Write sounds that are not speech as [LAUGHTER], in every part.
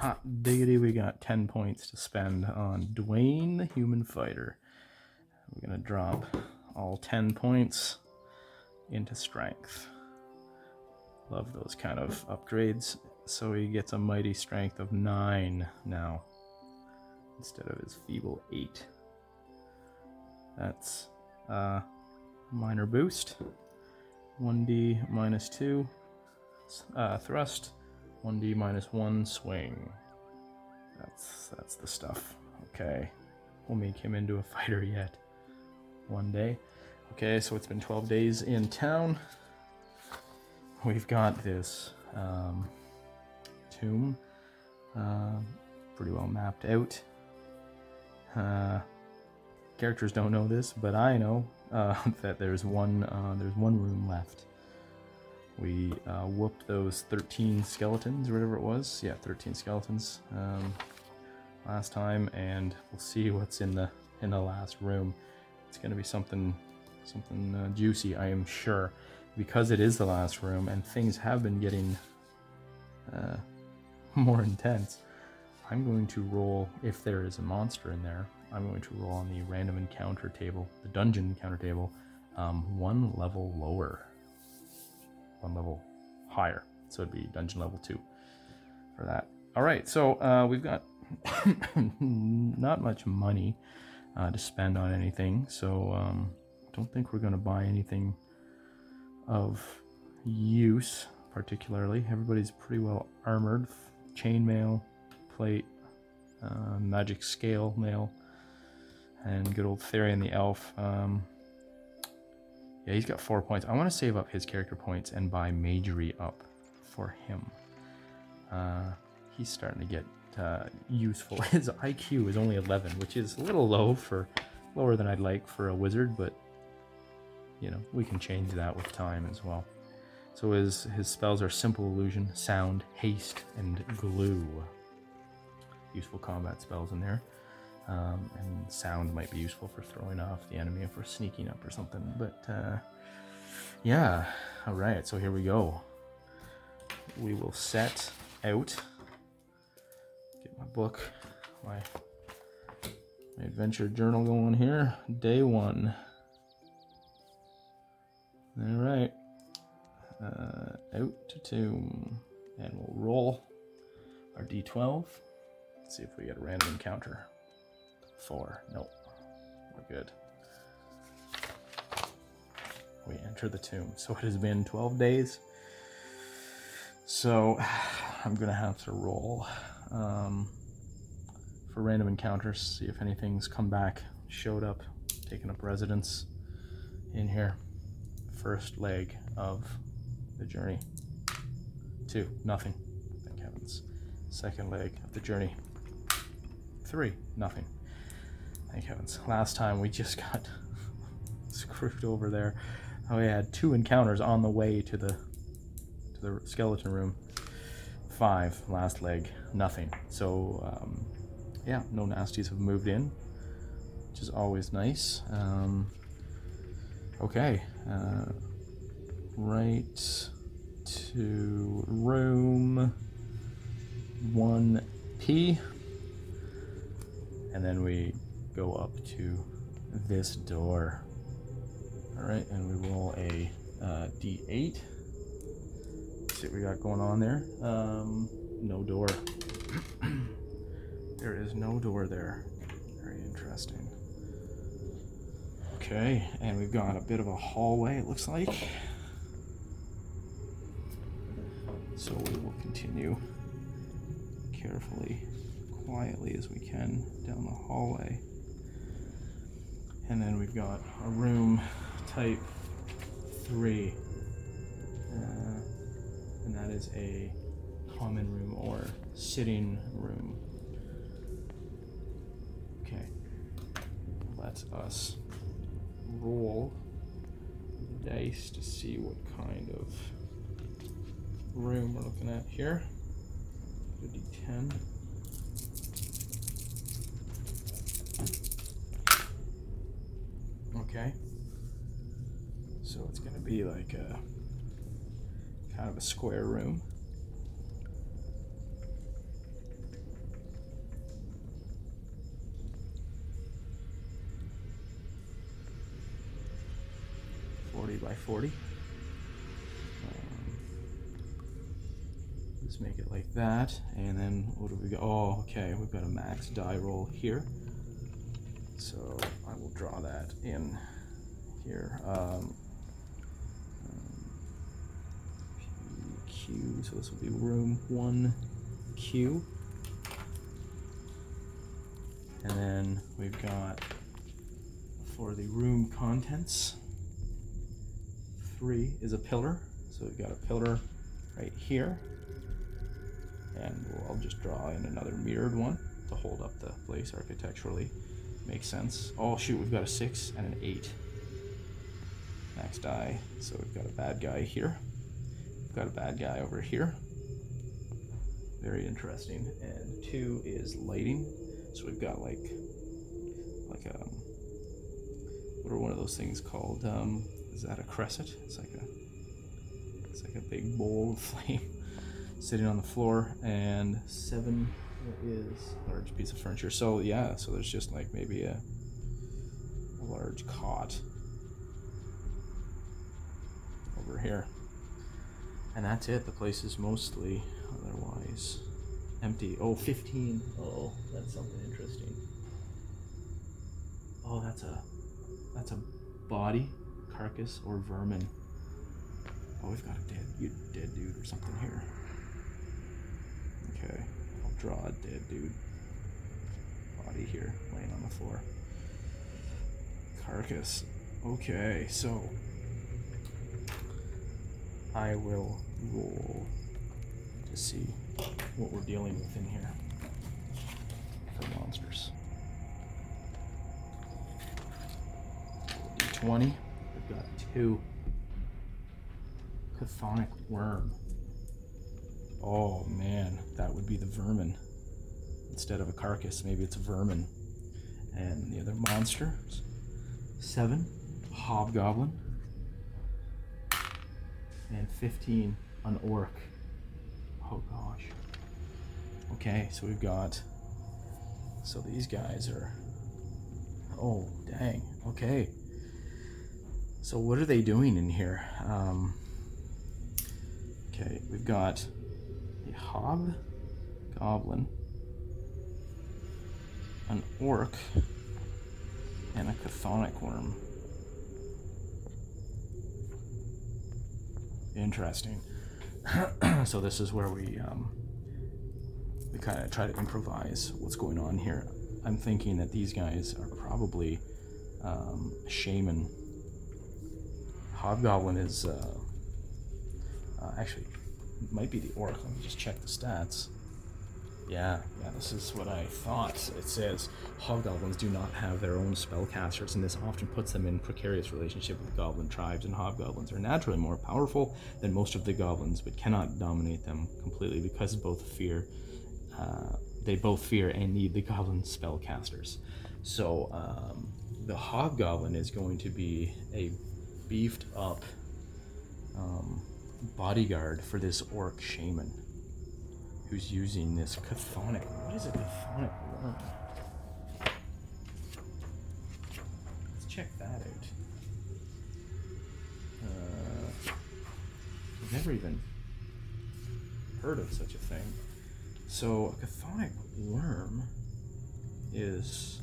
Hot diggity, we got 10 points to spend on Dwayne the Human Fighter. We're going to drop all 10 points into strength. Love those kind of upgrades. So he gets a mighty strength of 9 now instead of his feeble 8. That's a minor boost. 1d minus 2 uh, thrust, 1d minus 1 swing. That's that's the stuff. Okay. We'll make him into a [LAUGHS] fighter yet. One day. Okay, so it's been 12 days in town. We've got this um, tomb uh, pretty well mapped out. Uh, characters don't know this, but I know uh, [LAUGHS] that there's one uh, there's one room left. We uh, whooped those 13 skeletons or whatever it was. Yeah, 13 skeletons um, last time, and we'll see what's in the in the last room. It's gonna be something something uh, juicy, I am sure, because it is the last room, and things have been getting uh, [LAUGHS] more intense. I'm going to roll if there is a monster in there. I'm going to roll on the random encounter table, the dungeon encounter table, um, one level lower, one level higher. So it'd be dungeon level two for that. All right, so uh, we've got [LAUGHS] not much money uh, to spend on anything, so um, don't think we're going to buy anything of use particularly. Everybody's pretty well armored. Chainmail, plate, uh, magic scale mail, and good old Therian the elf. Um, yeah, he's got four points. I want to save up his character points and buy Magery up for him. Uh, he's starting to get uh, useful. [LAUGHS] His IQ is only 11, which is a little low for lower than I'd like for a wizard, but you know we can change that with time as well. So his his spells are simple illusion, sound, haste, and glue. Useful combat spells in there. Um, and sound might be useful for throwing off the enemy if we're sneaking up or something. But uh, yeah, all right. So here we go. We will set out. Get my book, my my adventure journal going here. Day one. All right. Uh, out to tomb, and we'll roll our d12. Let's see if we get a random encounter. Four. Nope. We're good. We enter the tomb. So it has been 12 days. So [SIGHS] I'm going to have to roll um, for random encounters, see if anything's come back, showed up, taken up residence in here. First leg of the journey. Two, nothing. Thank heavens. Second leg of the journey. Three, nothing. Thank heavens. Last time we just got [LAUGHS] screwed over there. Oh, we had two encounters on the way to the to the skeleton room. Five, last leg, nothing. So, um, yeah, no nasties have moved in, which is always nice. Um, okay, uh, right to room 1P, and then we go up to this door. All right, and we roll a uh, d8. See what we got going on there. Um, no door. [CLEARS THROAT] there is no door there. Very interesting. Okay, and we've got a bit of a hallway, it looks like. So we will continue carefully, quietly as we can down the hallway. And then we've got a room type 3. Uh, and that is a common room or sitting room. Okay. Let us roll the dice to see what kind of room we're looking at here. A d10. Okay. So it's going to be like a kind of a square room. Forty by forty. Um, Just make it like that, and then what do we got? Oh, okay, we've got a max die roll here. So I will draw that in here. Um, Q, so this will be room one Q. And then we've got for the room contents, three is a pillar. So we've got a pillar right here. And I'll just draw in another mirrored one to hold up the place architecturally. Makes sense. Oh shoot, we've got a six and an eight. Max die. So we've got a bad guy here. We've got a bad guy over here. Very interesting. And two is lighting. So we've got like like um what are one of those things called? Um is that a cresset? It's like a it's like a big bowl of [LAUGHS] flame sitting on the floor and seven is a large piece of furniture. So yeah, so there's just like maybe a, large cot over here. And that's it. The place is mostly otherwise empty. Oh, 15. Oh, that's something interesting. Oh, that's a that's a body, carcass, or vermin. Oh, we've got a dead you dead dude or something here. Okay, draw a dead dude body here, laying on the floor. Carcass. Okay, so I will roll to see what we're dealing with in here for monsters. D20. We've got two. Chthonic worm. Oh man, that would be the vermin. Instead of a carcass, maybe it's vermin. And the other monsters. Seven. Hobgoblin. And 15. An orc. Oh gosh. Okay, so we've got. So these guys are. Oh, dang. Okay. So what are they doing in here? Um, okay, we've got hob goblin, an orc, and a chthonic worm. Interesting. [CLEARS THROAT] so this is where we um, we kind of try to improvise what's going on here. I'm thinking that these guys are probably um, shaman. Hobgoblin is uh, uh, actually might be the orc. Let me just check the stats. Yeah, yeah, this is what I thought. It says hobgoblins do not have their own spellcasters, and this often puts them in precarious relationship with goblin tribes. And hobgoblins are naturally more powerful than most of the goblins, but cannot dominate them completely because both fear, uh, they both fear and need the goblin spellcasters. So um, the hobgoblin is going to be a beefed up um, bodyguard for this orc shaman who's using this chthonic. What is a chthonic worm? Let's check that out. Uh, I've never even heard of such a thing. So, a chthonic worm is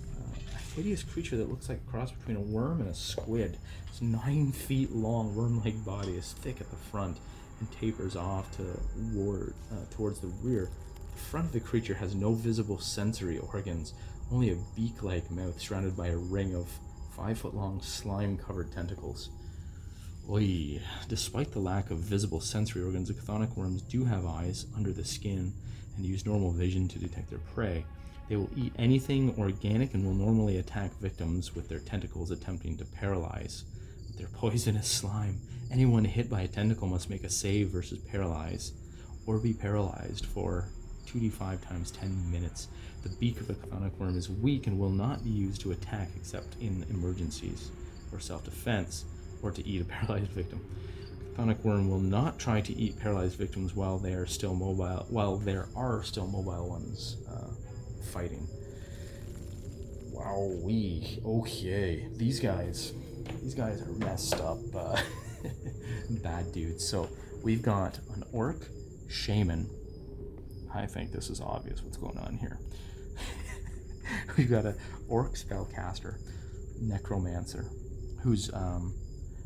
hideous creature that looks like a cross between a worm and a squid. It's nine feet long, worm-like body is thick at the front and tapers off to ward, uh, towards the rear. The front of the creature has no visible sensory organs, only a beak-like mouth surrounded by a ring of five-foot-long slime-covered tentacles. Oy. Despite the lack of visible sensory organs, the chthonic worms do have eyes under the skin and use normal vision to detect their prey. They will eat anything organic and will normally attack victims with their tentacles, attempting to paralyze with their [LAUGHS] poisonous slime. Anyone hit by a tentacle must make a save versus paralyze, or be paralyzed for 2d5 times 10 minutes. The beak of the chthonic worm is weak and will not be used to attack except in emergencies or self defense, or to eat a [LAUGHS] paralyzed victim. Chthonic worm will not try to eat paralyzed victims while they are still mobile, while there are still mobile ones uh, fighting. Wow, we okay. These guys, these guys are messed up, uh, [LAUGHS] bad dudes. So we've got an orc shaman. I think this is obvious what's going on here. [LAUGHS] we've got an orc spellcaster, necromancer, who's um,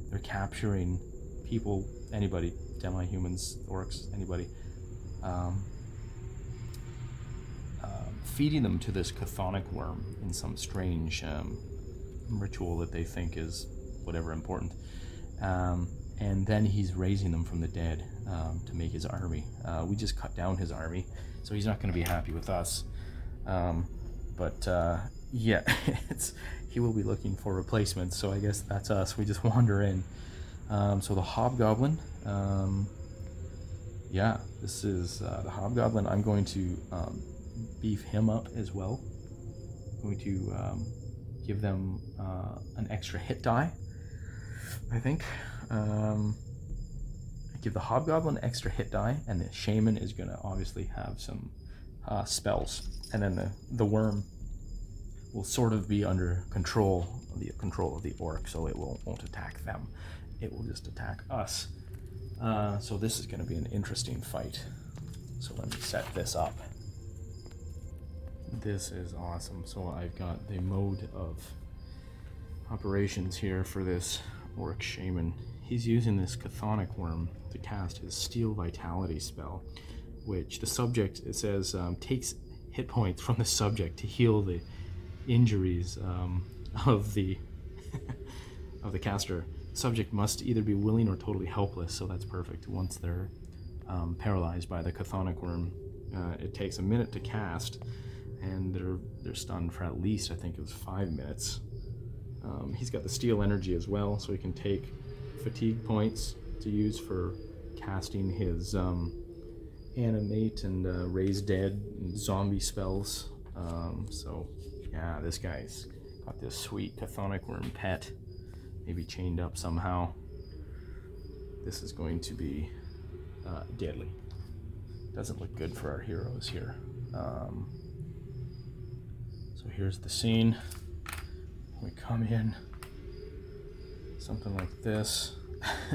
they're capturing people, anybody, demi-humans, orcs, anybody, um, feeding them to this chthonic worm in some strange um, ritual that they think is whatever important. Um, and then he's raising them from the dead um, to make his army. Uh, we just cut down his army, so he's not going to be happy with us. Um, but uh, yeah, [LAUGHS] he will be looking for replacements. So I guess that's us. We just [LAUGHS] wander in. Um, so the hobgoblin. Um, yeah, this is uh, the hobgoblin. I'm going to um, beef him up as well. I'm going to um, give them uh, an extra hit die. I think. Um, give the hobgoblin extra hit die, and the shaman is going to obviously have some uh, spells, and then the the worm will sort of be under control the control of the orc, so it will, won't attack them. It will just attack us. Uh, so this is going to be an interesting fight. So let me set this up. This is awesome. So I've got the mode of operations here for this orc shaman. He's using this chthonic worm to cast his steal vitality spell, which the subject it says um, takes hit points from the subject to heal the injuries um, of the [LAUGHS] of the caster. Subject must either be willing or totally helpless, so that's perfect. Once they're um, paralyzed by the chthonic worm, uh, it takes a minute to cast, and they're they're stunned for at least I think it was five minutes. Um, he's got the steal energy as well, so he can take fatigue points to use for casting his um, animate and uh, raise dead zombie spells. Um, so yeah, this guy's got this sweet chthonic worm pet, maybe chained up somehow. This is going to be uh, deadly. Doesn't look good for our heroes here. Um, so here's the scene. We come in, something like this, [LAUGHS]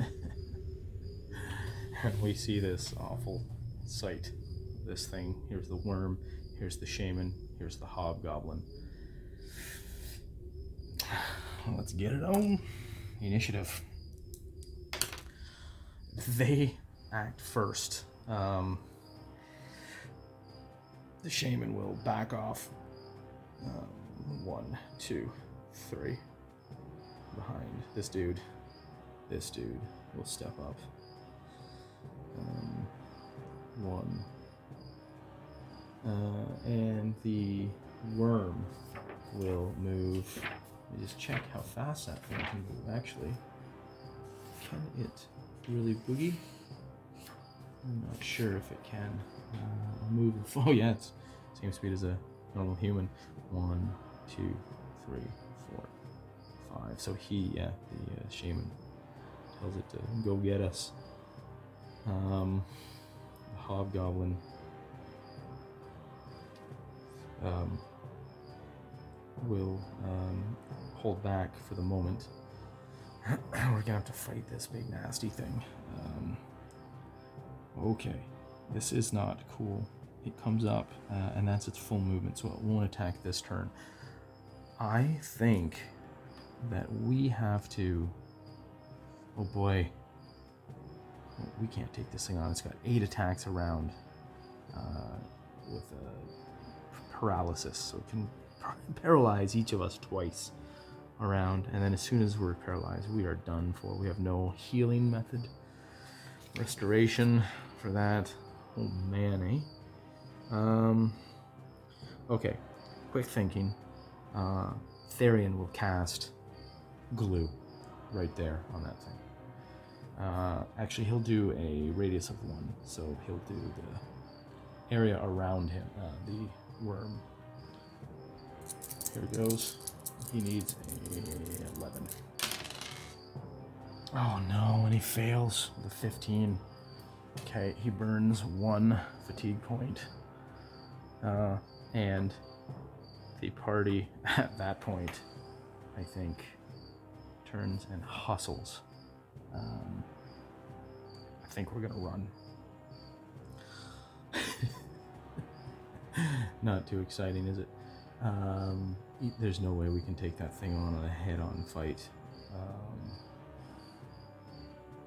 and we see this awful sight. This thing. Here's the worm. Here's the shaman. Here's the hobgoblin. [SIGHS] Let's get it on. Initiative. They act first. Um, the shaman will back off. Um, one, two, three. Behind this dude. This dude will step up. Um, one. Uh, and the worm will move let me just check how fast that thing can move, actually. Can it really boogie? I'm not sure if it can uh, move. [LAUGHS] Oh, yeah, it's same speed as a normal human. One, two, three, four, five. So he, yeah, the uh, shaman tells it to go get us. Um, the hobgoblin. Um, will um, hold back for the moment. [CLEARS THROAT] We're gonna have to fight this big nasty thing. Um, okay, this is not cool. It comes up, uh, and that's its full movement, so it won't attack this turn. I think that we have to. Oh boy, we can't take this thing on. It's got eight attacks around uh, with a paralysis, so it can [LAUGHS] paralyze each of us twice around, and then as soon as we're paralyzed, we are done for. We have no healing method, restoration for that. Oh man, eh? Um. Okay, quick thinking. Uh, Therian will cast glue right there on that thing. Uh, actually, he'll do a radius of one, so he'll do the area around him, uh, the worm here it goes. He needs a 11. Oh no, and he fails with a 15. Okay, he burns one fatigue point. Uh, and the party [LAUGHS] at that point, I think, turns and hustles. Um, I think we're gonna run. [LAUGHS] Not too exciting, is it? Um, there's no way we can take that thing on in a head-on fight. Um,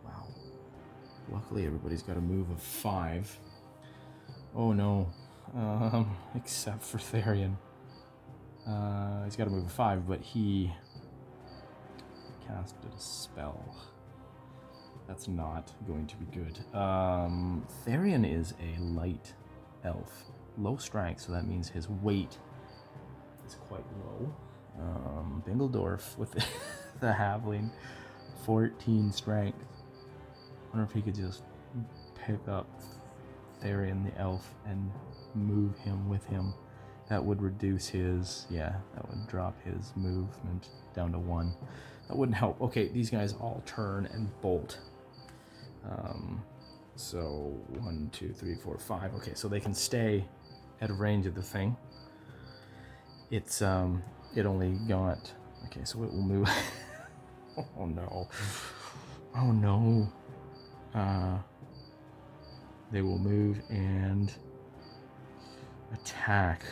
wow. Luckily, everybody's got a move of five. Oh no. Um, [LAUGHS] except for Therian. Uh, he's got a move of five, but he casted a spell. That's not going to be good. Um, Therian is a light elf, low strength, so that means his weight is quite low. Um, Bingledorf with the, [LAUGHS] the Halfling, 14 strength. I wonder if he could just pick up Therian the elf and move him with him. That would reduce his, yeah, that would drop his movement down to one. That wouldn't help. Okay, these guys all turn and bolt. Um, so one, two, three, four, five. Okay, so they can stay at range of the thing. It's um, it only got. Okay, so it will move. [LAUGHS] oh no. Oh no. Uh, they will move and attack.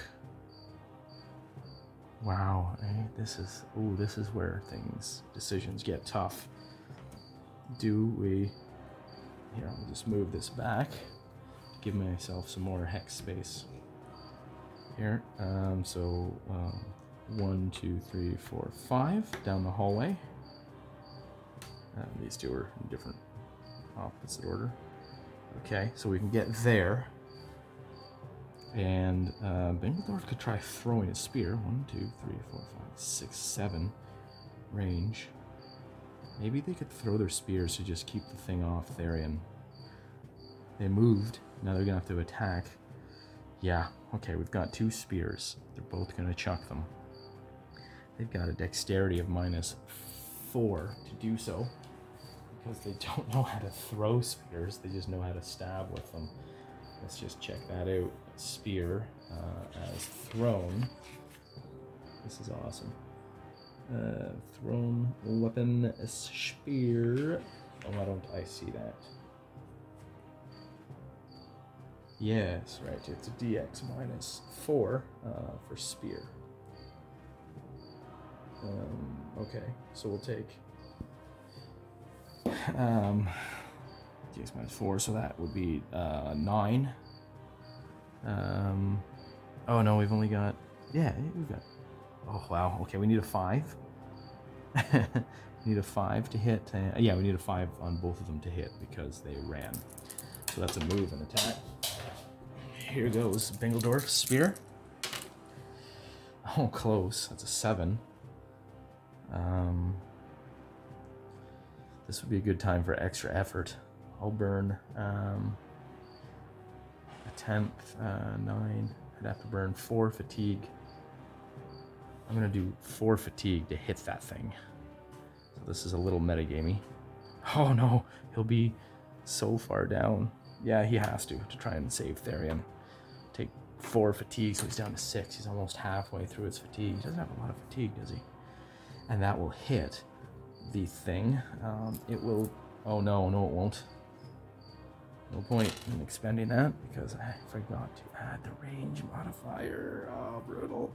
Wow, eh, this is oh, this is where things decisions get tough. Do we? Here, I'll just move this back. Give myself some more hex space. Here, um, so um, one, two, three, four, five down the hallway. Uh, these two are in different opposite order. Okay, so we can get there. And uh, could try throwing a spear. One, two, three, four, five, six, seven range. Maybe they could throw their spears to just keep the thing off Therian. They moved. Now they're gonna have to attack. Yeah, okay, we've got two spears. They're both gonna chuck them. They've got a dexterity of minus four to do so. Because they [LAUGHS] don't know how to throw spears, they just know how to stab with them. Let's just check that out. Spear uh, as thrown. This is awesome. Uh, thrown weapon spear. Oh, why don't I see that? Yes, right. It's a DX minus four uh, for spear. Um, okay, so we'll take um, DX minus four, so that would be uh, nine. Um, oh no, we've only got yeah, we've got. Oh wow, okay, we need a five. we [LAUGHS] need a five to hit. Uh, yeah, we need a five on both of them to hit because they ran. So that's a move and attack. Here goes Bingledorf spear. Oh, close. That's a seven. Um, this would be a good time for extra effort. I'll burn um, a tenth, uh, nine. I'd have to burn four fatigue. I'm gonna do four fatigue to hit that thing. So this is a little metagamey. [LAUGHS] Oh no, he'll be so far down. Yeah, he has to to try and save Therian four fatigue, so he's down to six. He's almost halfway through his fatigue. He doesn't have a lot of fatigue, does he? And that will hit the thing. Um, it will. Oh no, no, it won't. No point in expending that because I forgot to add the range modifier. Oh, brutal.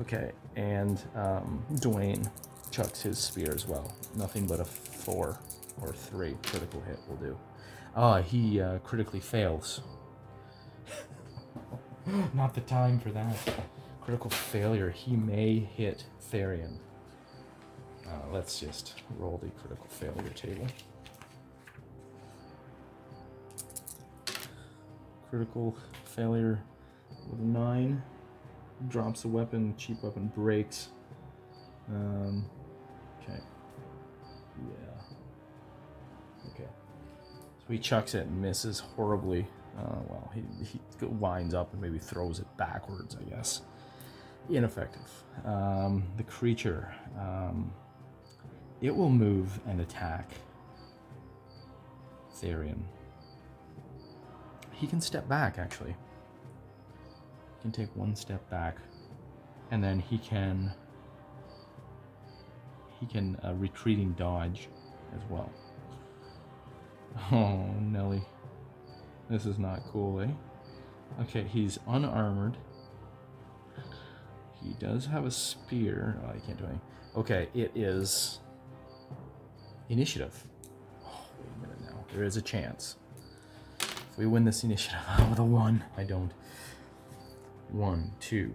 Okay, and um, Dwayne chucks his spear as well. Nothing but a four or three critical hit will do. Ah, he uh, critically fails. [LAUGHS] Not the time for that. Critical failure. He may hit Therian. Uh, let's just roll the critical failure table. Critical failure with a nine. Drops a weapon, cheap weapon breaks. Um, okay. Yeah. Okay. So he chucks it and misses horribly. Uh, well, he, he winds up and maybe throws it backwards, I guess. Ineffective. Um, the creature. Um, it will move and attack Therian. He can step back, actually. He can take one step back, and then he can he can uh, retreating dodge as well. [LAUGHS] Oh, Nelly. This is not cool, eh? Okay, he's unarmored. He does have a spear. Oh, he can't do anything. Okay, it is initiative. Oh, wait a minute now. There is a chance. We win this initiative [LAUGHS] with a one, I don't. One, two,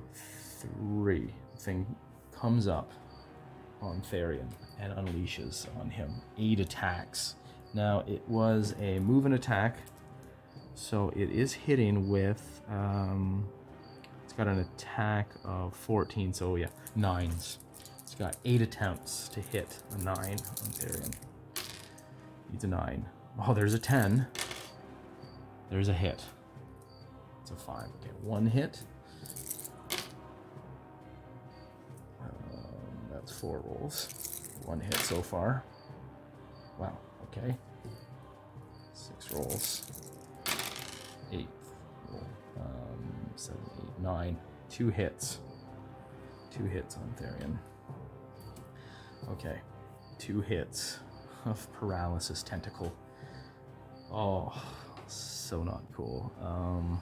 three. Thing comes up on Therian and unleashes on him. Eight attacks. Now, it was a move and attack, so it is hitting with. Um, it's got an attack of 14, so yeah, nines. It's got eight attempts to hit a nine on Therian. Needs a nine. Oh, there's a 10. There's a hit. It's a five. Okay, one hit. Um, that's four rolls. One hit so far. Wow, okay. Six rolls. Eight. Um, seven, eight, nine. Two hits. Two hits on Therian. Okay. Two hits of paralysis tentacle. Oh, so not cool. Um,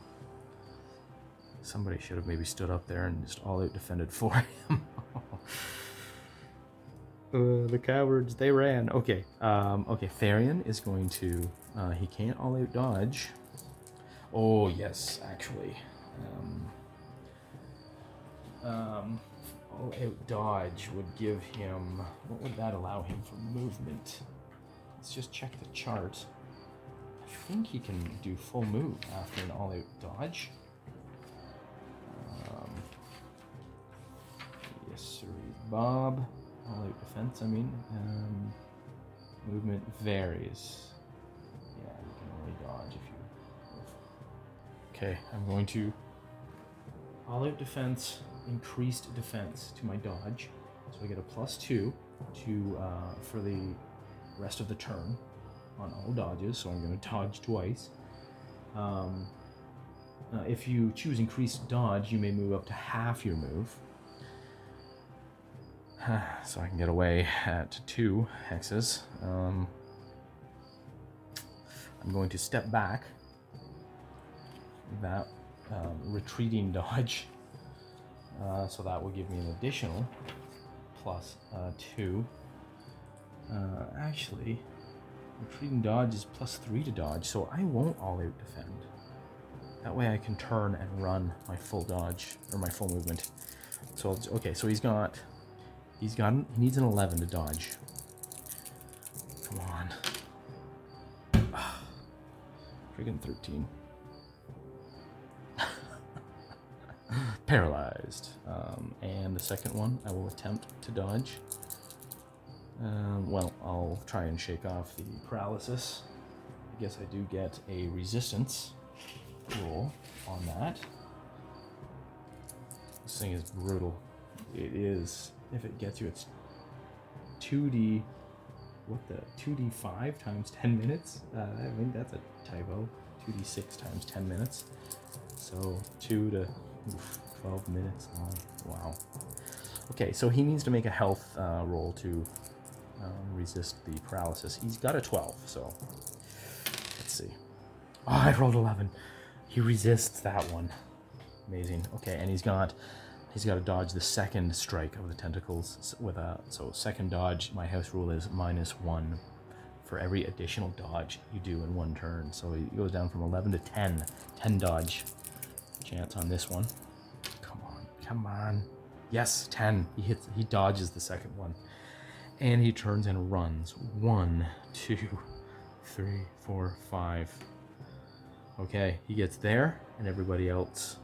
somebody should have maybe stood up there and just all out defended [LAUGHS] for him. uh, the cowards, they ran. Okay, um, okay. Therian is going to. Uh, he can't all out dodge. Oh yes, actually. Um, um, all out dodge would give him. What would that allow him for movement? Let's just check the chart. Think he can do full move after an all out dodge. Um, yes, sir, Bob. All out defense, I mean. Um, movement varies. Yeah, you can only dodge if you. Okay, I'm going to. All out defense, increased defense to my dodge. So I get a plus two to uh, for the rest of the turn on all dodges, so I'm going [LAUGHS] to dodge twice. Um, uh, if you choose increased dodge, you may move up to half your move. [SIGHS] so I can get away at two hexes. Um, I'm going to step back. That um, retreating dodge. Uh, so that will give me an additional plus uh, two. Uh, actually, retreating dodge is plus three to dodge, so I won't all out defend. That way I can turn and run my full dodge or my full movement. So okay, so he's got he's got he needs an eleven to dodge. Come on. [SIGHS] Friggin' thirteen. [LAUGHS] Paralyzed. Um, and the second one, I will attempt to dodge. Um, well, I'll try and shake off the paralysis. I guess I do get a resistance roll on that. This thing is brutal. It is. If it gets you, it's 2d. What the? 2d5 times 10 minutes? Uh, I think that's a typo. 2d6 times 10 minutes. So 2 to oof, 12 minutes long. Wow. Okay, so he needs to make a health uh, roll to um, resist the paralysis. He's got a 12, so let's see. Oh, I rolled 11. He resists that one. Amazing. Okay, and he's got he's got to dodge the second strike of the tentacles with a so second dodge. My house rule is minus one for every additional dodge you do in one turn. So he goes down from 11 to 10. 10 dodge chance on this one. Come on, come on. Yes, 10. He hits. He dodges the second one and he turns and runs. One, two, three, four, five. Okay, he gets there, and everybody else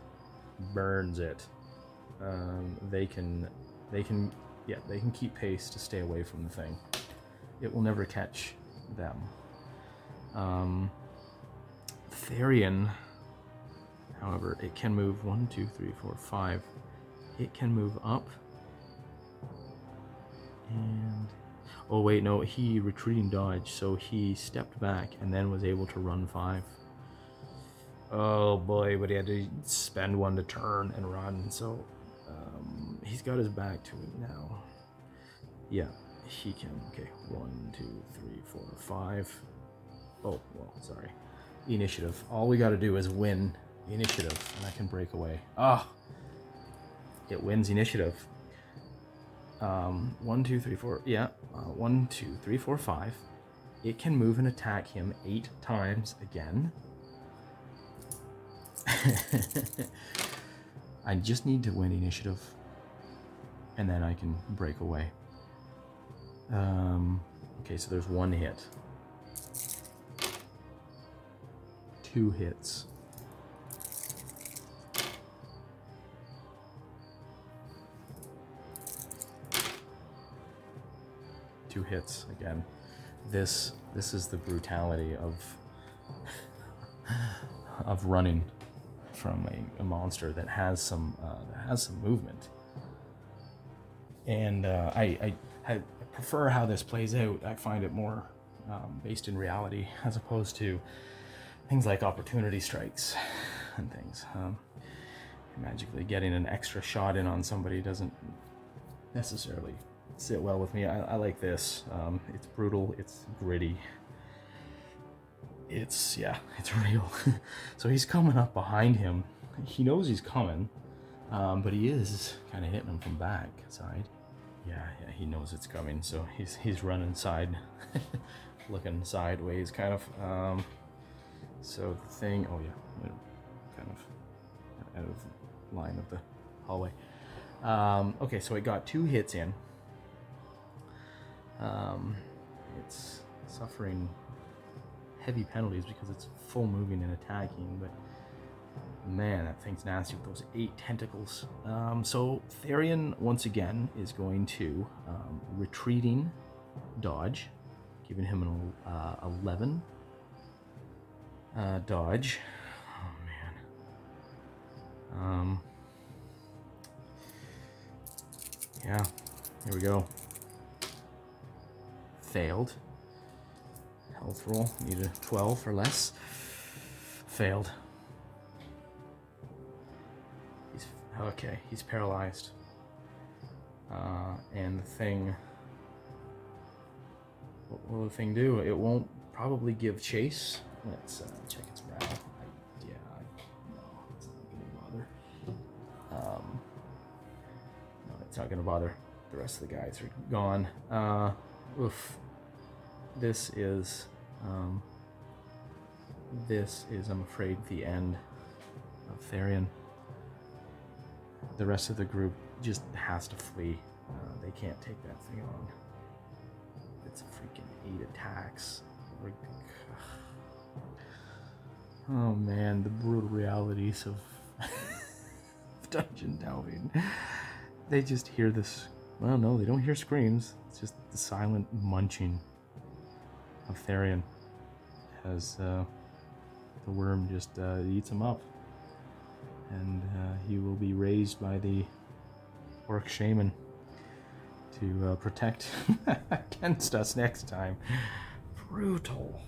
burns it. Um, they can, they can, yeah, they can keep pace to stay away from the thing. It will never catch them. Um, Therian, however, it can move one, two, three, four, five. It can move up and Oh wait, no, he retreating dodge, so he stepped back and then was able to run five. Oh boy, but he had to spend one to turn and run, so um, he's got his back to it now. Yeah, he can. Okay, one, two, three, four, five. Oh, well, sorry. Initiative. All we got to do is win initiative, and I can break away. Ah, it wins initiative. Um, one, two, three, four. Yeah, uh, one, two, three, four, five. It can move and attack him eight times again. [LAUGHS] I just need to win initiative, and then I can break away. Um, okay, so there's one hit. Two hits. Two hits again. This this is the brutality of of running from a, a monster that has some uh, that has some movement. And uh, I, I, I prefer how this plays out. I find it more um, based in reality as opposed to things like opportunity strikes and things. Um, magically getting an extra shot in on somebody doesn't necessarily sit well with me. I, I like this. Um, it's brutal. It's gritty. It's yeah, [LAUGHS] it's real. so he's coming up behind him. He knows he's coming, um, but he is kind of hitting him from back side. Yeah, yeah, he knows it's coming, so he's he's running side, [LAUGHS] looking sideways, kind of. Um, so the thing, oh yeah, kind of out of line of the hallway. Um, okay, so it got two hits in. Um, it's suffering heavy penalties because it's full moving and attacking, but man, that thing's nasty with those eight tentacles. Um, so Therian, once again, is going to um, retreating dodge, giving him an uh, 11 uh, dodge. Oh, man. Um, yeah, here we go. Failed. Health roll, need a 12 or less. Failed. He's okay. He's paralyzed. Uh, and the thing. What will the thing do? It won't probably give chase. Let's uh, check its. I, yeah, no, it's not gonna bother. Um, no, it's not gonna bother. The rest of the guys are gone. Uh, oof. This is, um, this is, I'm afraid, the end of Therian. The rest of the group just has to flee. Uh, they can't take that thing on. It's freaking eight attacks. Oh man, the brutal realities of [LAUGHS] dungeon delving. They just hear this. Well, no, they don't hear screams. It's just the silent munching of Therian as uh, the worm just uh, eats him up. And uh, he will be raised by the orc shaman to uh, protect [LAUGHS] against us next time. Brutal.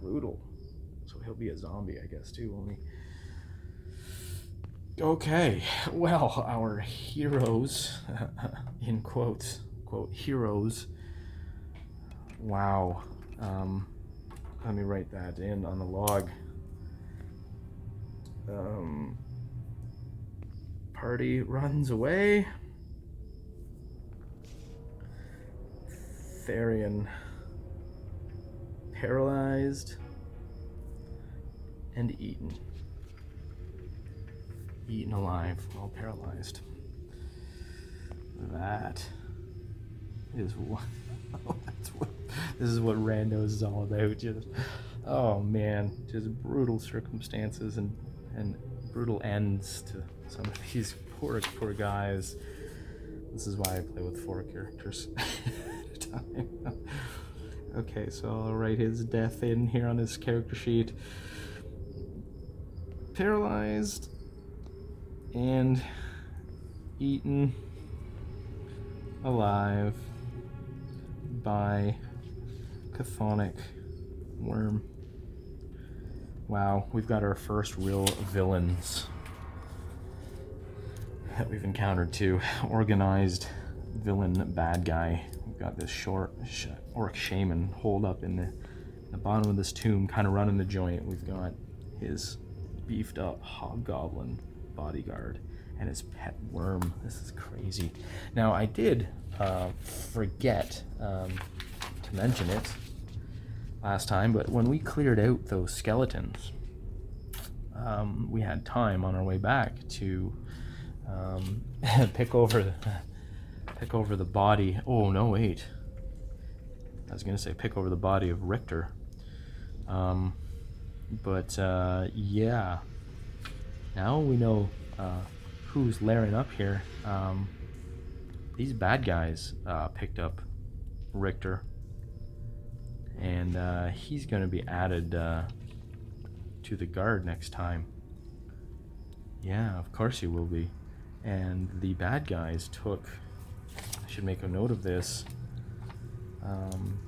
Brutal. So he'll be a zombie, I guess, too, he? Okay, [SIGHS] well, our heroes, [LAUGHS] in quotes, quote, heroes. Wow. Um, let me write that in on the log. Um, party runs away. Therian paralyzed and eaten. Eaten alive while paralyzed. That is [LAUGHS] what. This is what randos is all about. Just, oh man, just brutal circumstances and and brutal ends to some of these poor poor guys. This is why I play with four characters [LAUGHS] at a time. okay, so I'll write his death in here on his character sheet. Paralyzed and eaten alive by Chthonic Worm. Wow, we've got our first real villains that we've encountered too. Organized villain bad guy. We've got this short sh- orc shaman holed up in the, the bottom of this tomb, kind of running the joint. We've got his beefed up hobgoblin bodyguard and his pet worm. This is crazy. Now, I did uh, forget um, to mention it last time, but when we cleared out those skeletons, um, we had time on our way back to um, [LAUGHS] pick over the, pick over the body. Oh no, wait. I was gonna say pick over the body of Richter. Um, but uh, yeah, now we know uh, who's layering up here. Um, these bad guys uh, picked up Richter, and uh, he's going to be added uh, to the guard next time. Yeah, of course he will be. And the bad guys took. I should make a note of this. Um,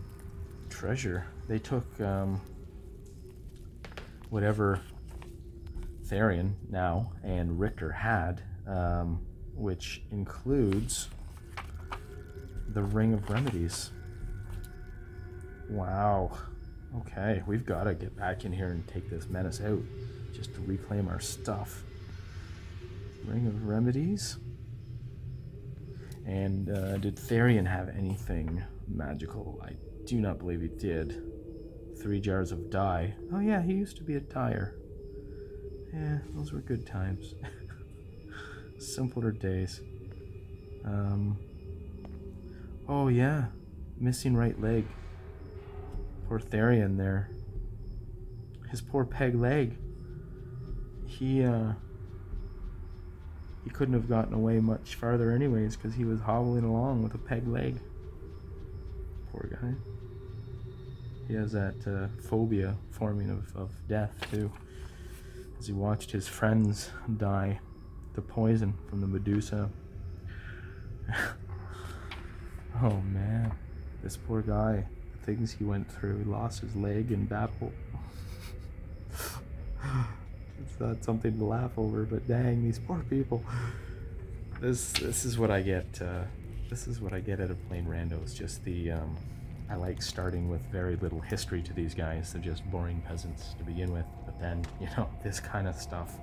treasure. They took um, whatever Therian now and Richter had, um, which includes the Ring of Remedies. Wow. Okay, we've got to get back in here and take this menace out just to reclaim our stuff. Ring of Remedies. And uh, did Therian have anything magical? I do not believe he did. Three jars of dye. Oh, yeah, he used to be a dyer. Yeah, those were good times. [LAUGHS] Simpler days. Um, oh, yeah, missing right leg. Poor Therian there. His poor peg leg. He, uh, he couldn't have gotten away much farther anyways because he was hobbling along with a peg leg. Poor guy. He has that uh, phobia forming of, of death too. As he watched his friends die to poison from the Medusa. [LAUGHS] oh man, this poor guy. The things he went through. He lost his leg in battle. [LAUGHS] it's not something to laugh over, but dang, these poor people. This this is what I get. Uh, this is what I get out of playing randos. Just the um, I like starting with very little history to these guys. They're just boring peasants to begin with, but then [LAUGHS] you know this kind of stuff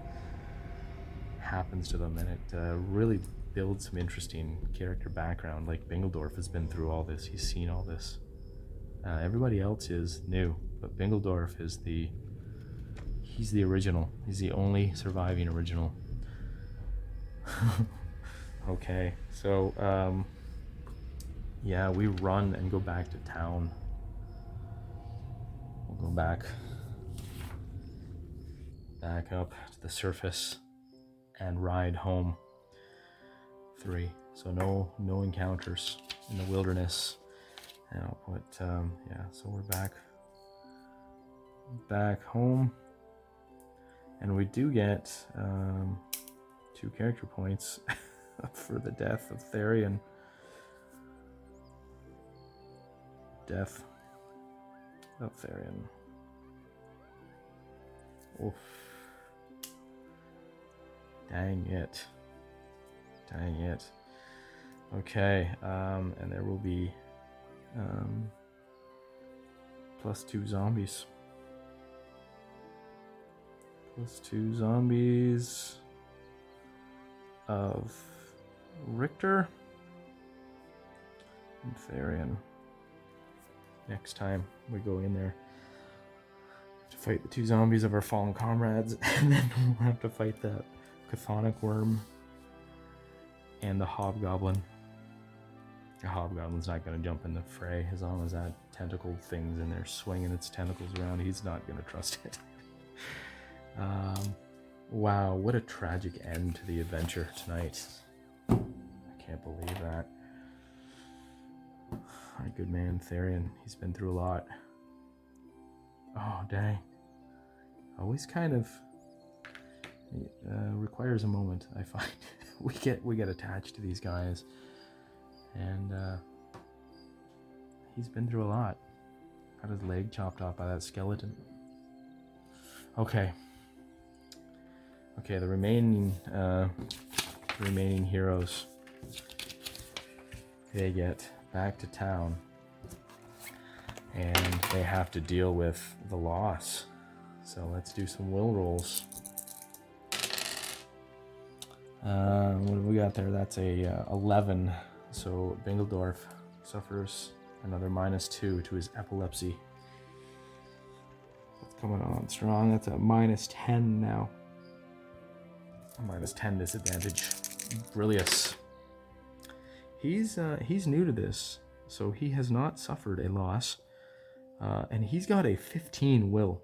happens to them, and it uh, really builds some interesting character background. Like Bingledorf has been through all this. He's seen all this. Uh, everybody else is new, but Bingledorf is the he's the original. He's the only surviving original. [LAUGHS] okay, so um, yeah, we run and go back to town. We'll go back back up to the surface and ride home. Three. So no no encounters in the wilderness. And I'll put um, yeah. So we're back back home, and we do get um, two character points [LAUGHS] for the death of Therian. Death of Therian. Oof. Dang it. Dang it. Okay, um, and there will be um, plus two zombies. Plus two zombies of Richter and Therian. Next time we go in there to fight the two zombies of our fallen comrades, [LAUGHS] and then we'll have to fight the chthonic worm and the hobgoblin. The hobgoblin's not going to jump in the fray as long as that tentacle thing's in there swinging its tentacles around. He's not going to trust it. [LAUGHS] um, wow, what a tragic end to the adventure tonight. I can't believe that. Our good man Therian, he's been through a lot. Oh, dang. Always kind of uh, requires a moment. I find [LAUGHS] we get we get attached to these guys, and uh, he's been through a lot. Got his leg chopped off by that skeleton. Okay. Okay, the remaining uh, remaining heroes. They get back to town, and they have to deal with the loss. So let's do some will rolls. Uh, what have we got there? That's a uh, 11. So Bingledorf suffers another minus two to his epilepsy. That's coming on strong. That's a minus 10 now. Minus 10 disadvantage. Brillius. He's uh, he's new to this, so he has not suffered a loss, uh, and he's got a 15 will.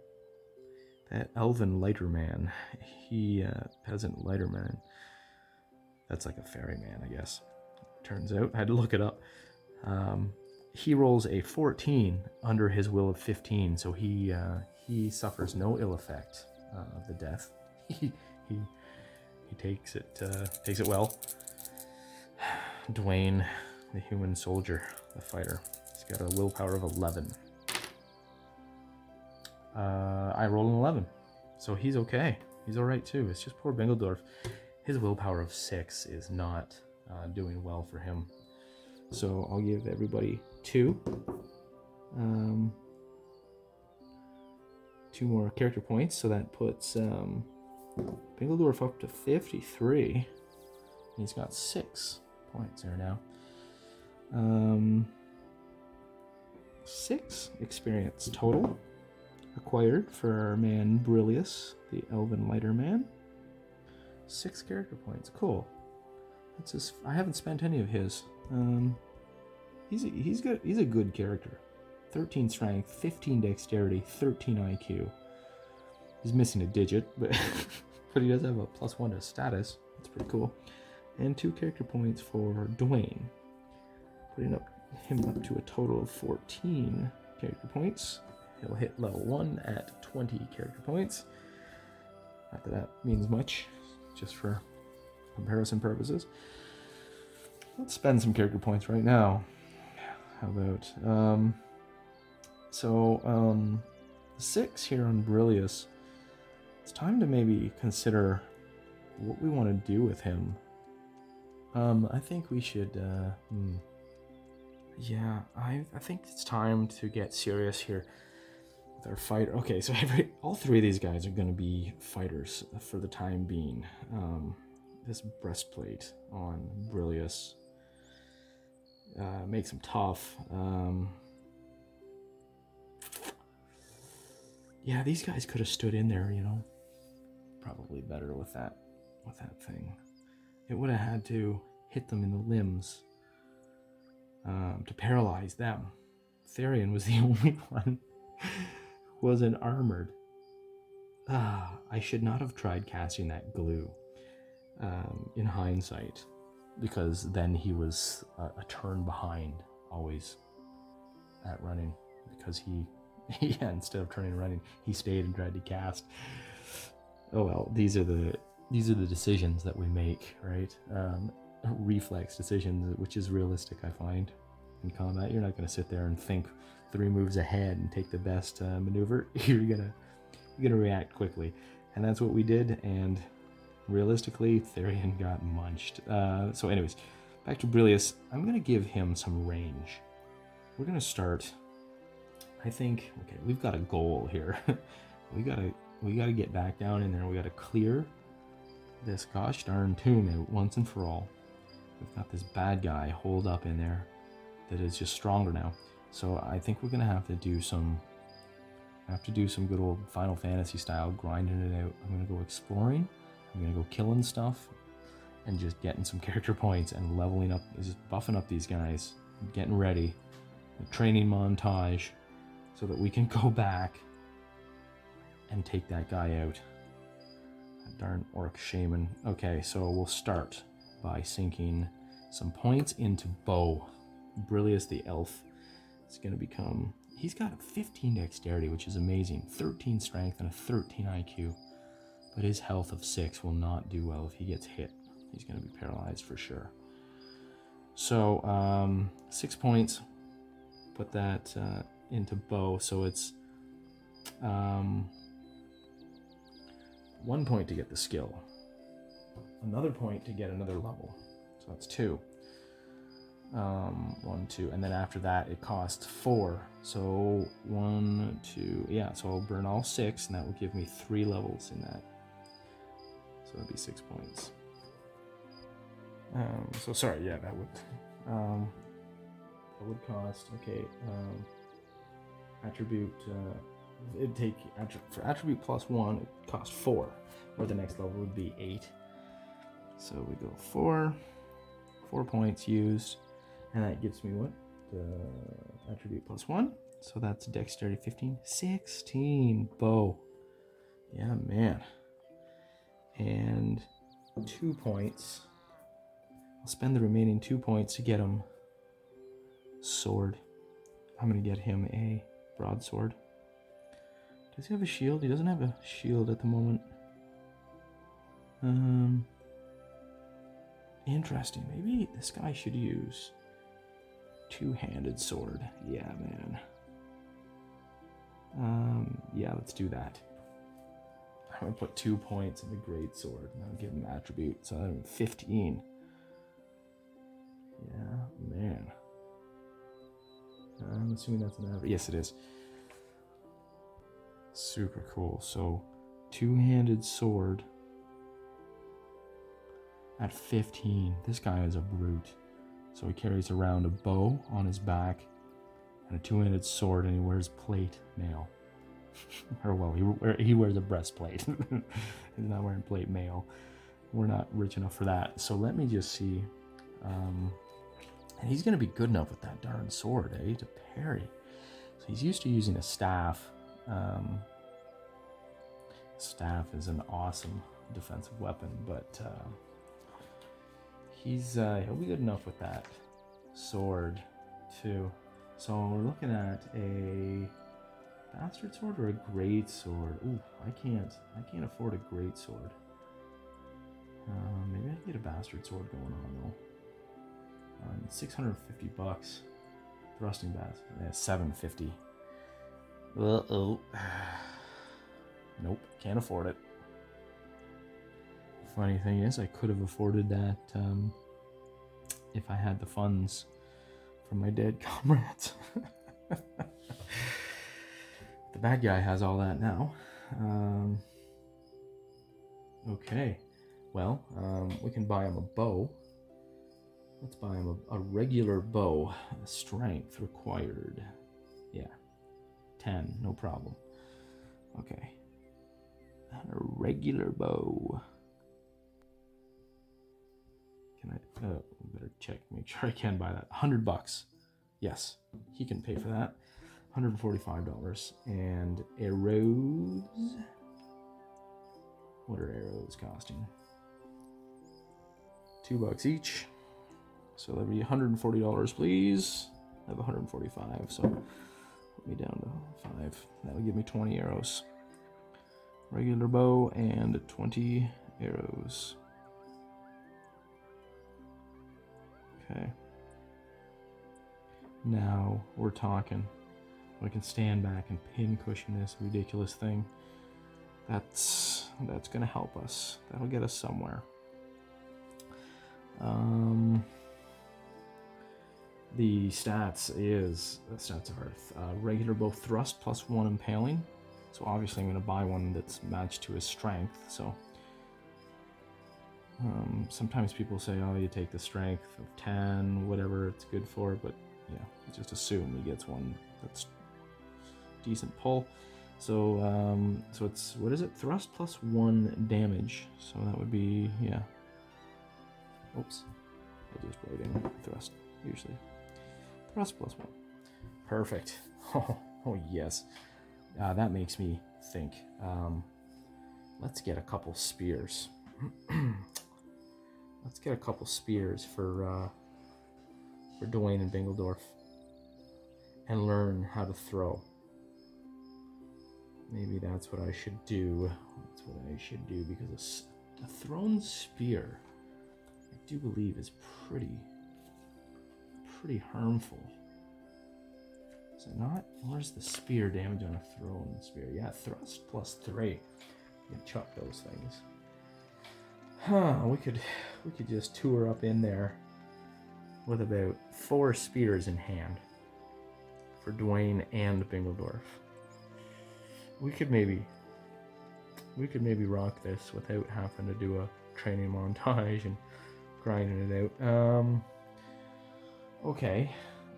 That elven lighter man, he uh, peasant lighter man. That's like a ferryman, I guess. Turns out, I had to look it up. Um, he rolls a 14 under his will of 15, so he uh, he suffers no ill effect uh, of the death. [LAUGHS] he he takes it uh, takes it well. [SIGHS] Dwayne, the human soldier, the fighter, he's got a willpower of 11. Uh, I roll an 11, so he's okay. He's all right too. It's just poor Bingledorf. His willpower of six is not uh, doing well for him. So I'll give everybody two. Um, two more character points, so that puts um, Bingledorf up to 53. He's got six points there now. Um, six experience total acquired for our man Brillius, the Elven Lighter Man. Six character points. Cool. That's his. I haven't spent any of his. Um, he's a, he's good. He's a good character. 13 strength, 15 dexterity, 13 IQ. He's missing a digit, [LAUGHS] but but he does have a plus one to status. That's pretty cool. And two character points for Dwayne, putting up him up to a total of 14 character points. He'll hit level one at 20 character points. Not that that means much, just for comparison purposes. Let's spend some character points right now. How about um, so um, six here on Brillius. It's time to maybe consider what we want to do with him. Um, I think we should. Uh, hmm. Yeah, I I think it's time to get serious here our fighter. Okay, so [LAUGHS] every all three of these guys are going to be fighters for the time being. Um, this breastplate on Brillius uh, makes him tough. Um, yeah, these guys could have stood in there, you know. Probably better with that with that thing. It would have had to hit them in the limbs um, to paralyze them. Therian was the [LAUGHS] only one wasn't armored. Ah, I should not have tried casting that glue um, in hindsight, because then he was a, a turn behind always at running because he [LAUGHS] yeah instead of turning and running he stayed and tried to cast. Oh well these are the these are the decisions that we make right? Um, reflex decisions which is realistic i find in combat. You're not going to sit there and think three moves ahead and take the best uh, maneuver. [LAUGHS] You're gonna you're gonna react quickly. And that's what we did and realistically therian got munched. Uh, so anyways back to brillius. I'm to give him some range. We're to start i think okay we've got a goal here. [LAUGHS] We got to we got to get back down in there. We got to clear this gosh darn tomb once and for all. We've got this bad guy holed up in there that is just stronger now. So i think we're to have to do some have to do some good old final fantasy style grinding it out. I'm to go exploring i'm to go killing stuff and just getting some [LAUGHS] character points and leveling up just buffing up these guys getting ready training montage so that we can [LAUGHS] go back and take that guy out. That darn orc shaman. Okay so we'll start by sinking some points into bow brillius the elf is going to become he's got 15 dexterity which is amazing. 13 strength and a 13 iq but his health of 6 will not do well if he gets hit. He's going to be paralyzed for sure. So um, six points. Put that uh, into bow, so it's um, one point to get the skill, another point to get another level. So that's two. Um, one, two, and then after that it costs four. So one, two, yeah. So I'll burn all six, and that will give me three levels in that. So that'd be six points. Um, so sorry, yeah, that would um, that would cost okay. Um, attribute uh, it'd take for attribute plus one it costs four, or the next level would be eight. So we go four, four points used, and that gives me what the attribute plus one. So that's dexterity 15, 16 bow. Yeah, man. And two points I'll spend the remaining two points to get him sword. I'm gonna get him a broadsword. Does he have a shield? He doesn't have a shield at the moment. Um, interesting. Maybe this guy should use two-handed sword. Yeah, man. Um, yeah, let's do that. I'm gonna put two points in the great sword. And I'll give him attribute. So I'm 15. Yeah, man. I'm assuming that's an average. Yes, it is. Super cool. So, two handed sword at 15. This guy is a brute. So, he carries around a bow on his back and a two handed sword, and he wears plate mail. [LAUGHS] or, well, he, he wears a breastplate. [LAUGHS] He's not wearing plate mail. We're not rich enough for that. So, let me just see. Um, and he's going to be good enough with that darn sword, eh? To parry. So he's used to using a staff. Um, staff is an awesome defensive weapon, but uh, he's uh, he'll be good enough with that sword too. So we're looking at a bastard sword or a great sword. Ooh, I can't I can't afford a great sword. Uh, maybe I can get a bastard sword going on though. Um, 650 bucks. Thrusting bass. Yeah, 750. Uh oh. [SIGHS] nope, can't afford it. Funny thing is, I could have afforded that um, if I had the funds from my dead [LAUGHS] comrades. the bad guy has all that now. Um, okay, well, um, we can buy him a bow. Let's buy him a, a regular bow. Strength required. Yeah. 10, no problem. Okay. A regular bow. Can I, uh, better check, make sure I can buy that. 100 bucks. Yes, he can pay for that. $145. And arrows. What are arrows costing? Two bucks each. So that'd be $140, please. I have 145, so put me down to five. That would give me 20 arrows. Regular bow and 20 arrows. Okay. Now we're talking. I can stand back and pin cushion this ridiculous thing. That's that's gonna help us. That'll get us somewhere. Um the stats is stats are uh, regular bow thrust plus one impaling. So obviously I'm to buy one that's matched to his strength. So um, sometimes people say, oh, you take the strength of 10, whatever it's good for, but yeah, just assume he gets one that's decent pull. So um, so it's what is it? Thrust plus one damage. So that would be yeah. Oops, I just wrote in thrust usually. Thrust plus one. Perfect. [LAUGHS] Oh, oh yes. Uh, that makes me think. Um, let's get a couple spears. [CLEARS THROAT] let's get a couple spears for uh, for Dwayne and Bingledorf, and learn how to throw. Maybe that's what I should do. That's what I should do because a, a thrown spear, I do believe, is pretty pretty harmful. Is it not? Where's the spear damage on a thrown spear? Yeah, thrust plus three. You chuck those things. Huh, we could we could just tour up in there with about four spears in hand for Dwayne and Bingledorf. We could maybe we could maybe rock this without having to do a training montage and grinding it out. Um okay,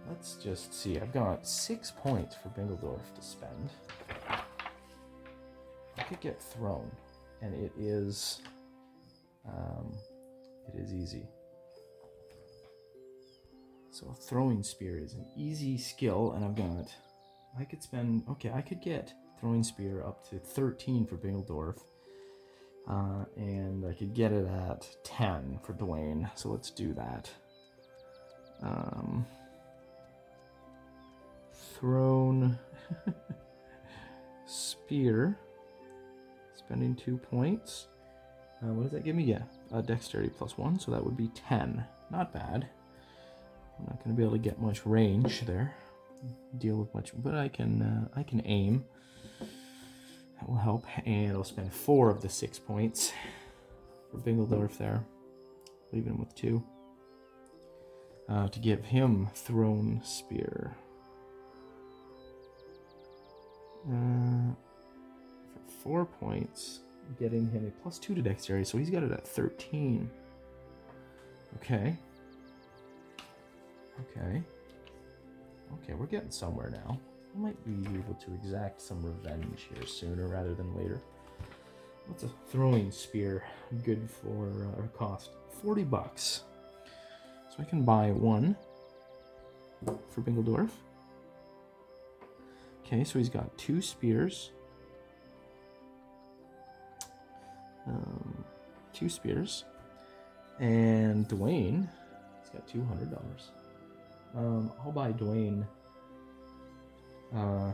let's just see. I've got six points for Bingledorf to spend. I could get thrown, and it is um, it is easy. So throwing spear is an easy skill, and I've got. I could spend. Okay, I could get throwing spear up to 13 for Bingledorf. Uh, and I could get it at 10 for Dwayne. So let's do that. Um, thrown [LAUGHS] spear. Spending two points. Uh, what does that give me? Yeah, uh, dexterity plus one, so that would be 10. Not bad. I'm not going to be able to get much range there. Deal with much, but I can uh, I can aim. That will help, and I'll spend four of the six points for Bingledorf there, leaving him with two. Uh, to give him thrown spear. Uh, for four points, getting him a plus two to dexterity, so he's got it at 13. Okay. Okay. Okay, we're getting somewhere now. I might be able to exact some revenge here sooner rather than later. What's a throwing spear good for uh, cost? 40 bucks. So I can buy one for Bingledorf. Okay, so he's got two spears. Um, two spears. And Dwayne, he's got $200. Um, I'll buy Dwayne uh,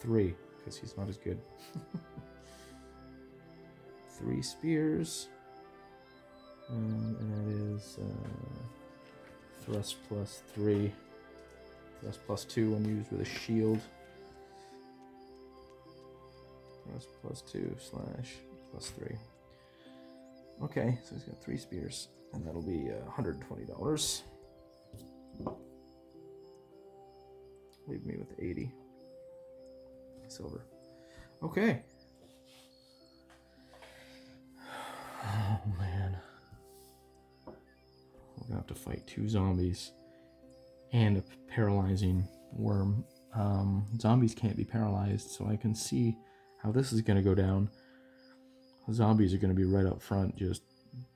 three, because he's not as good. [LAUGHS] three spears. Um, and that is uh, thrust plus three. Thrust plus two when used with a shield. Thrust plus two slash plus three. Okay, so he's got three spears, and that'll be uh, $120. Leave me with 80 silver. Okay. Oh man. We're gonna have to fight two zombies and a paralyzing worm. Um, zombies can't be paralyzed, so I can see how this is gonna go down. Zombies are gonna be right up front, just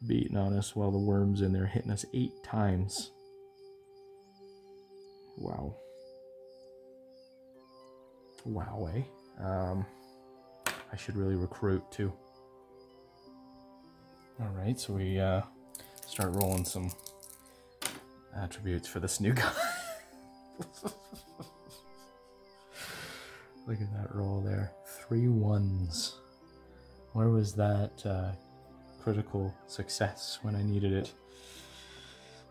beating on us while the worms in there hitting us eight times. Wow. Wow, eh? Um, I should really recruit too. All right, so we uh, start rolling some attributes for this new [LAUGHS] guy. Look at that roll there. Three ones. Where was that uh, critical success when I needed it?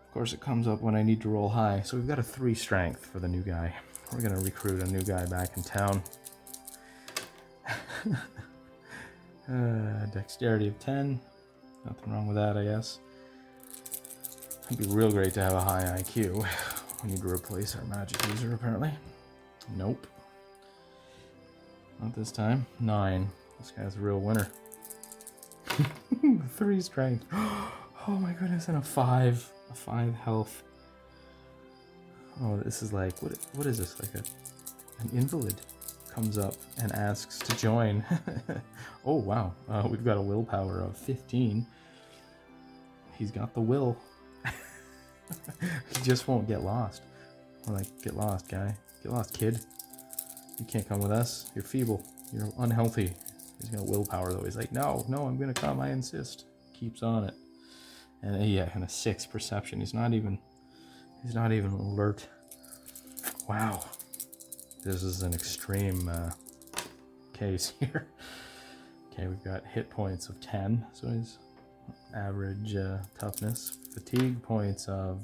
Of course, it comes up when I need to roll high. So we've got a three strength for the new guy. We're gonna recruit a new guy back in town. [LAUGHS] uh, dexterity of 10. Nothing wrong with that, I guess. It'd be real great to have a high IQ. [LAUGHS] We need to replace our magic user, apparently. Nope. Not this time. Nine. This guy's a real winner. [LAUGHS] Three strength. [GASPS] Oh my goodness, and a five. A five health. Oh, this is like what? What is this? Like a an invalid comes up and asks to join. [LAUGHS] oh wow, uh, we've got a willpower of fifteen. He's got the will. [LAUGHS] he just won't get lost. I'm like, get lost, guy. Get lost, kid. You can't come with us. You're feeble. You're unhealthy. He's got willpower though. He's like, no, no, I'm gonna come. I insist. Keeps on it. And uh, yeah, and a six perception. He's not even. He's not even alert. Wow. This is an extreme uh, case [LAUGHS] here. Okay, we've got hit points of 10, so his average uh, toughness. Fatigue points of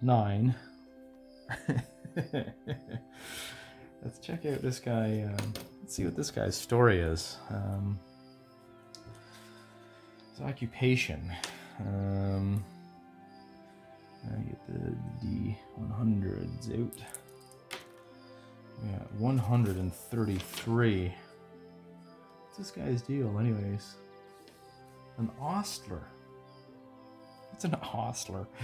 9. [LAUGHS] let's check out this guy. Um, let's see what this guy's story is. Um, his occupation. Um, I get the D100s out. Yeah, 133. What's this guy's deal, anyways? An ostler. What's an ostler? [LAUGHS]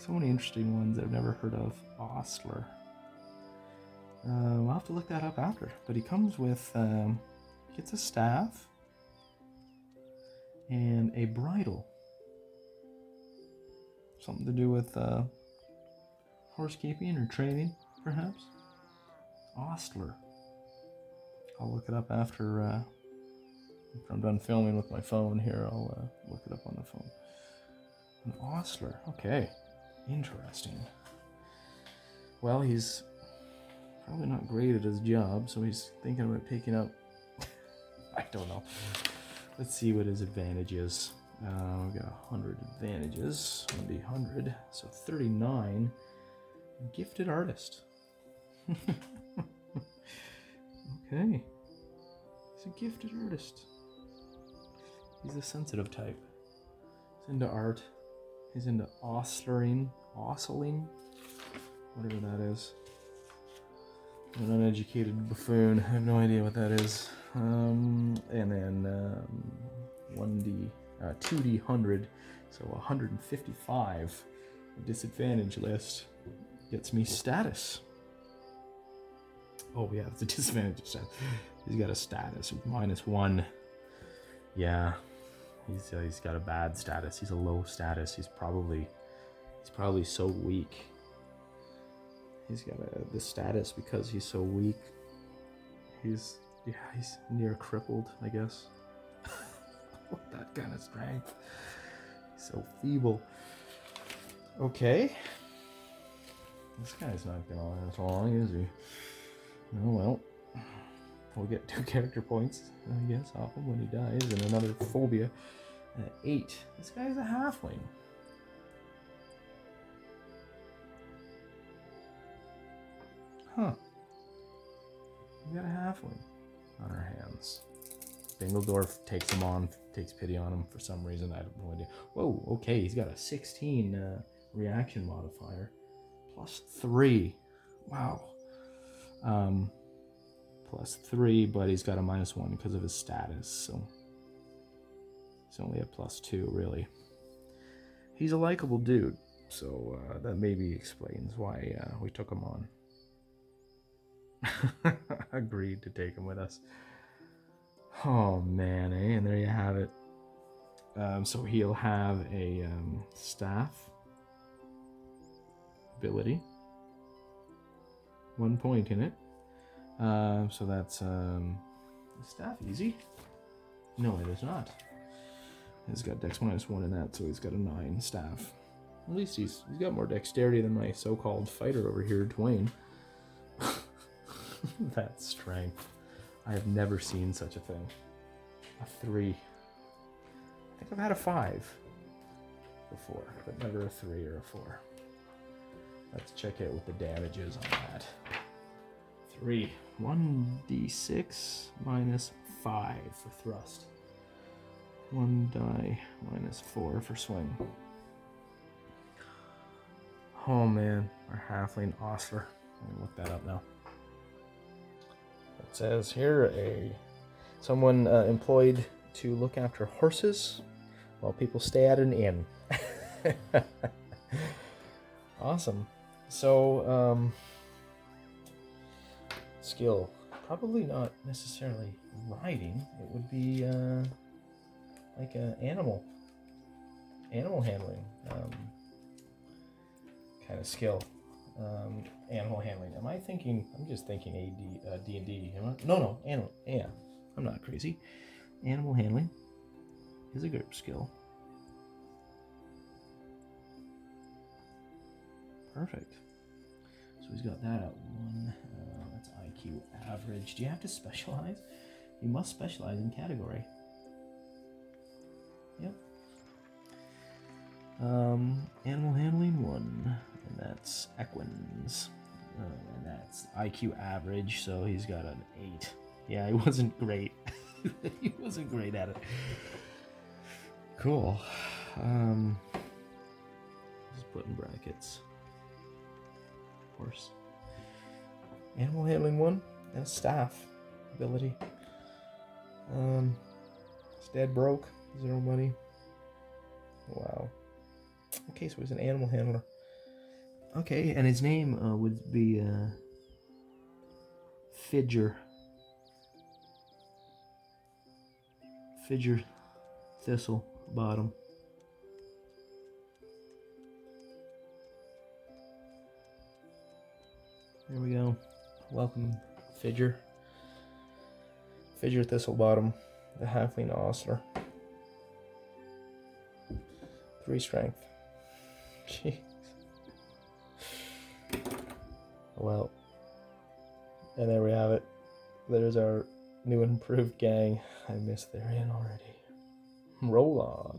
So many interesting ones I've never heard of. Ostler. Uh, we'll have to look that up after. But he comes with, um, gets a staff and a bridle. Something to do with uh, horsekeeping or training, perhaps. Ostler. I'll look it up after, uh, I'm done filming with my phone here. I'll uh, look it up on the phone. An ostler. Okay. Interesting. Well, he's probably not great at his job, so he's thinking about picking up. [LAUGHS] I don't know. Let's see what his advantage is. Uh, we got 100 advantages. It'll be 100. So 39. Gifted artist. [LAUGHS] okay. He's a gifted artist. He's a sensitive type. He's into art. He's into ostlering. Ostling? Whatever that is. An uneducated buffoon. I have no idea what that is. Um, and then um, 1D, uh, 2D 100, so 155. disadvantage list gets me status. Oh yeah, it's a [LAUGHS] disadvantage status. He's got a status of minus one. Yeah, he's uh, he's got a bad status. He's a low status. He's probably he's probably so weak. He's got a, the status because he's so weak. He's yeah, he's near crippled, I guess. [LAUGHS] That kind of strength. He's so feeble. Okay. This guy's not gonna last long, is he? Oh well. We'll get two [LAUGHS] character points, I guess, off him when he dies, and another phobia. Uh, eight. This guy's a halfling. Huh. We got a halfling on our hands. Bingledorf takes him on, takes pity on him for some reason. I have no idea. Whoa, okay, he's got a 16 uh, reaction modifier. Plus three. Wow. Um, plus three, but he's got a minus one because of his status, so he's only at plus two, really. He's a likable dude, so uh, that maybe explains why uh, we took him on. [LAUGHS] Agreed to take him with us. Oh man, eh? And there you have it. Um, so he'll have a um, staff ability, one point in it. Uh, so that's um, staff easy. No, it is not. He's got dex minus one in that, so he's got a nine staff. At least he's he's got more dexterity than my so-called fighter over here, Dwayne. [LAUGHS] that strength. I have never seen such a thing. A three. I think I've had a five before, but never a three or a four. Let's check out what the damage is on that. Three. 1d6 minus 5 for thrust. 1 die minus 4 for swing. Oh man, our halfling ostler. Let me look that up now. Says here a someone uh, employed to look after horses while people stay at an inn. [LAUGHS] awesome. So, um, skill probably not necessarily riding. It would be uh, like an animal, animal handling um, kind of skill um, animal handling. Am I thinking? I'm just thinking AD, uh, D and D. No, no, animal. Yeah, I'm not crazy. Animal handling is a group skill. Perfect. So he's got that at one. Uh, that's IQ average. Do you have to specialize? You must specialize in category. Um, animal handling one and that's Equines. Uh, and that's IQ average, so he's got an 8. Yeah, he [LAUGHS] wasn't great. [LAUGHS] he wasn't great at it. Cool. Um, just put in brackets. Horse. Animal handling one and staff ability. Um, his dad broke. Zero money. Wow. Okay, so he's an animal handler. Okay, and his name uh, would be uh, Fidger. Fidger Thistle Bottom. There we go. Welcome, Fidger. Fidger Thistlebottom, the halfling ostler. Three strength. Jeez. Well, and there we have it. There's our new and improved gang. I missed Therian already. Roll on.